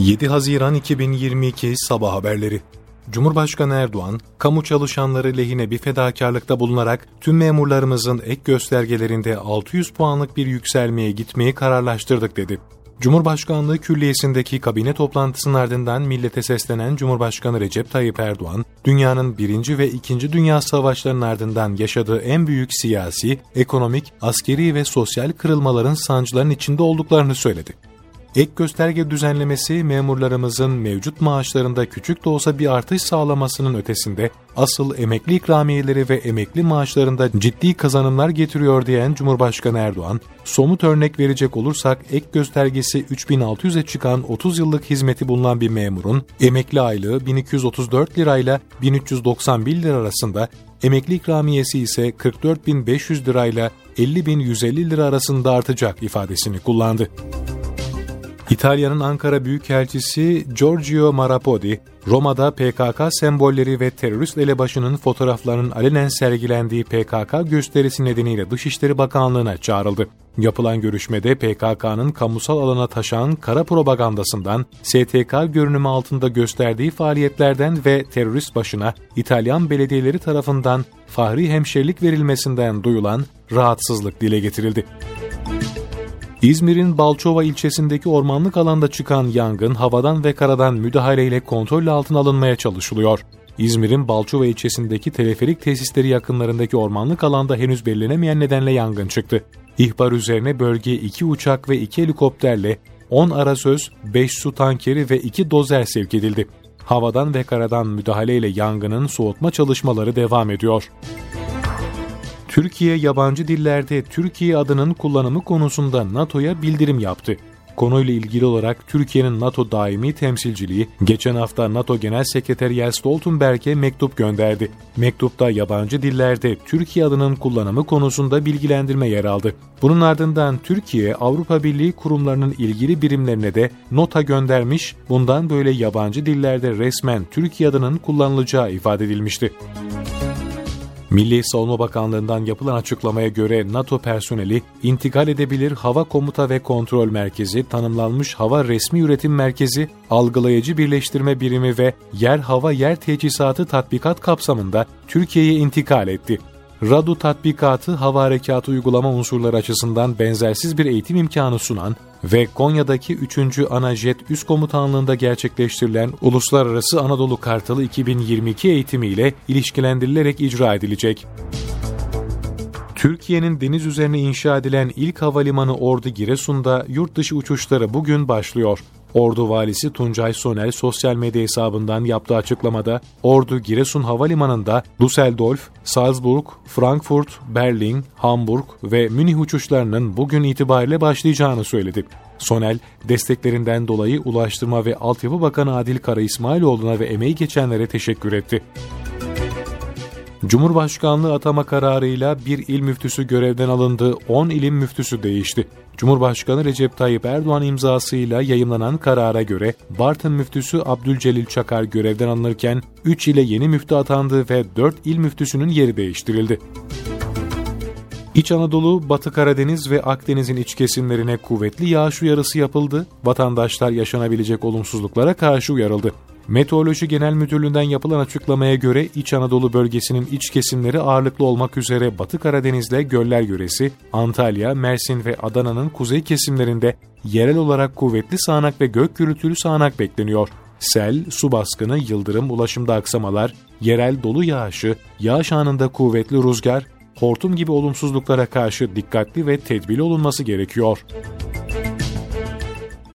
7 Haziran 2022 Sabah Haberleri Cumhurbaşkanı Erdoğan, kamu çalışanları lehine bir fedakarlıkta bulunarak tüm memurlarımızın ek göstergelerinde 600 puanlık bir yükselmeye gitmeyi kararlaştırdık dedi. Cumhurbaşkanlığı Külliyesi'ndeki kabine toplantısının ardından millete seslenen Cumhurbaşkanı Recep Tayyip Erdoğan, dünyanın birinci ve ikinci dünya savaşlarının ardından yaşadığı en büyük siyasi, ekonomik, askeri ve sosyal kırılmaların sancıların içinde olduklarını söyledi. Ek gösterge düzenlemesi memurlarımızın mevcut maaşlarında küçük de olsa bir artış sağlamasının ötesinde asıl emekli ikramiyeleri ve emekli maaşlarında ciddi kazanımlar getiriyor diyen Cumhurbaşkanı Erdoğan, somut örnek verecek olursak ek göstergesi 3600'e çıkan 30 yıllık hizmeti bulunan bir memurun emekli aylığı 1234 lirayla 1391 lira arasında, emekli ikramiyesi ise 44.500 lirayla 50.150 lira arasında artacak ifadesini kullandı. İtalya'nın Ankara Büyükelçisi Giorgio Marapodi, Roma'da PKK sembolleri ve terörist elebaşının fotoğraflarının alenen sergilendiği PKK gösterisi nedeniyle Dışişleri Bakanlığı'na çağrıldı. Yapılan görüşmede PKK'nın kamusal alana taşan kara propagandasından, STK görünümü altında gösterdiği faaliyetlerden ve terörist başına İtalyan belediyeleri tarafından fahri hemşerilik verilmesinden duyulan rahatsızlık dile getirildi. İzmir'in Balçova ilçesindeki ormanlık alanda çıkan yangın havadan ve karadan müdahaleyle kontrol altına alınmaya çalışılıyor. İzmir'in Balçova ilçesindeki teleferik tesisleri yakınlarındaki ormanlık alanda henüz belirlenemeyen nedenle yangın çıktı. İhbar üzerine bölgeye 2 uçak ve 2 helikopterle 10 arasöz, 5 su tankeri ve 2 dozer sevk edildi. Havadan ve karadan müdahaleyle yangının soğutma çalışmaları devam ediyor. Türkiye yabancı dillerde Türkiye adının kullanımı konusunda NATO'ya bildirim yaptı. Konuyla ilgili olarak Türkiye'nin NATO daimi temsilciliği geçen hafta NATO Genel Sekreteri Jens Stoltenberg'e mektup gönderdi. Mektupta yabancı dillerde Türkiye adının kullanımı konusunda bilgilendirme yer aldı. Bunun ardından Türkiye Avrupa Birliği kurumlarının ilgili birimlerine de nota göndermiş, bundan böyle yabancı dillerde resmen Türkiye adının kullanılacağı ifade edilmişti. Milli Savunma Bakanlığı'ndan yapılan açıklamaya göre NATO personeli intikal edebilir hava komuta ve kontrol merkezi, tanımlanmış hava resmi üretim merkezi, algılayıcı birleştirme birimi ve yer hava yer teçhizatı tatbikat kapsamında Türkiye'ye intikal etti. RADU tatbikatı hava harekatı uygulama unsurları açısından benzersiz bir eğitim imkanı sunan ve Konya'daki 3. Anajet Üst Komutanlığı'nda gerçekleştirilen Uluslararası Anadolu Kartalı 2022 eğitimiyle ilişkilendirilerek icra edilecek. Türkiye'nin deniz üzerine inşa edilen ilk havalimanı Ordu Giresun'da yurt dışı uçuşları bugün başlıyor. Ordu valisi Tuncay Sonel sosyal medya hesabından yaptığı açıklamada Ordu Giresun Havalimanı'nda Düsseldorf, Salzburg, Frankfurt, Berlin, Hamburg ve Münih uçuşlarının bugün itibariyle başlayacağını söyledi. Sonel, desteklerinden dolayı Ulaştırma ve Altyapı Bakanı Adil Kara İsmailoğlu'na ve emeği geçenlere teşekkür etti. Cumhurbaşkanlığı atama kararıyla bir il müftüsü görevden alındı, 10 ilim müftüsü değişti. Cumhurbaşkanı Recep Tayyip Erdoğan imzasıyla yayımlanan karara göre Bartın müftüsü Abdülcelil Çakar görevden alınırken 3 ile yeni müftü atandı ve 4 il müftüsünün yeri değiştirildi. İç Anadolu, Batı Karadeniz ve Akdeniz'in iç kesimlerine kuvvetli yağış uyarısı yapıldı. Vatandaşlar yaşanabilecek olumsuzluklara karşı uyarıldı. Meteoroloji Genel Müdürlüğü'nden yapılan açıklamaya göre İç Anadolu bölgesinin iç kesimleri ağırlıklı olmak üzere Batı Karadeniz'le Göller Yöresi, Antalya, Mersin ve Adana'nın kuzey kesimlerinde yerel olarak kuvvetli sağanak ve gök gürültülü sağanak bekleniyor. Sel, su baskını, yıldırım, ulaşımda aksamalar, yerel dolu yağışı, yağış anında kuvvetli rüzgar, hortum gibi olumsuzluklara karşı dikkatli ve tedbirli olunması gerekiyor.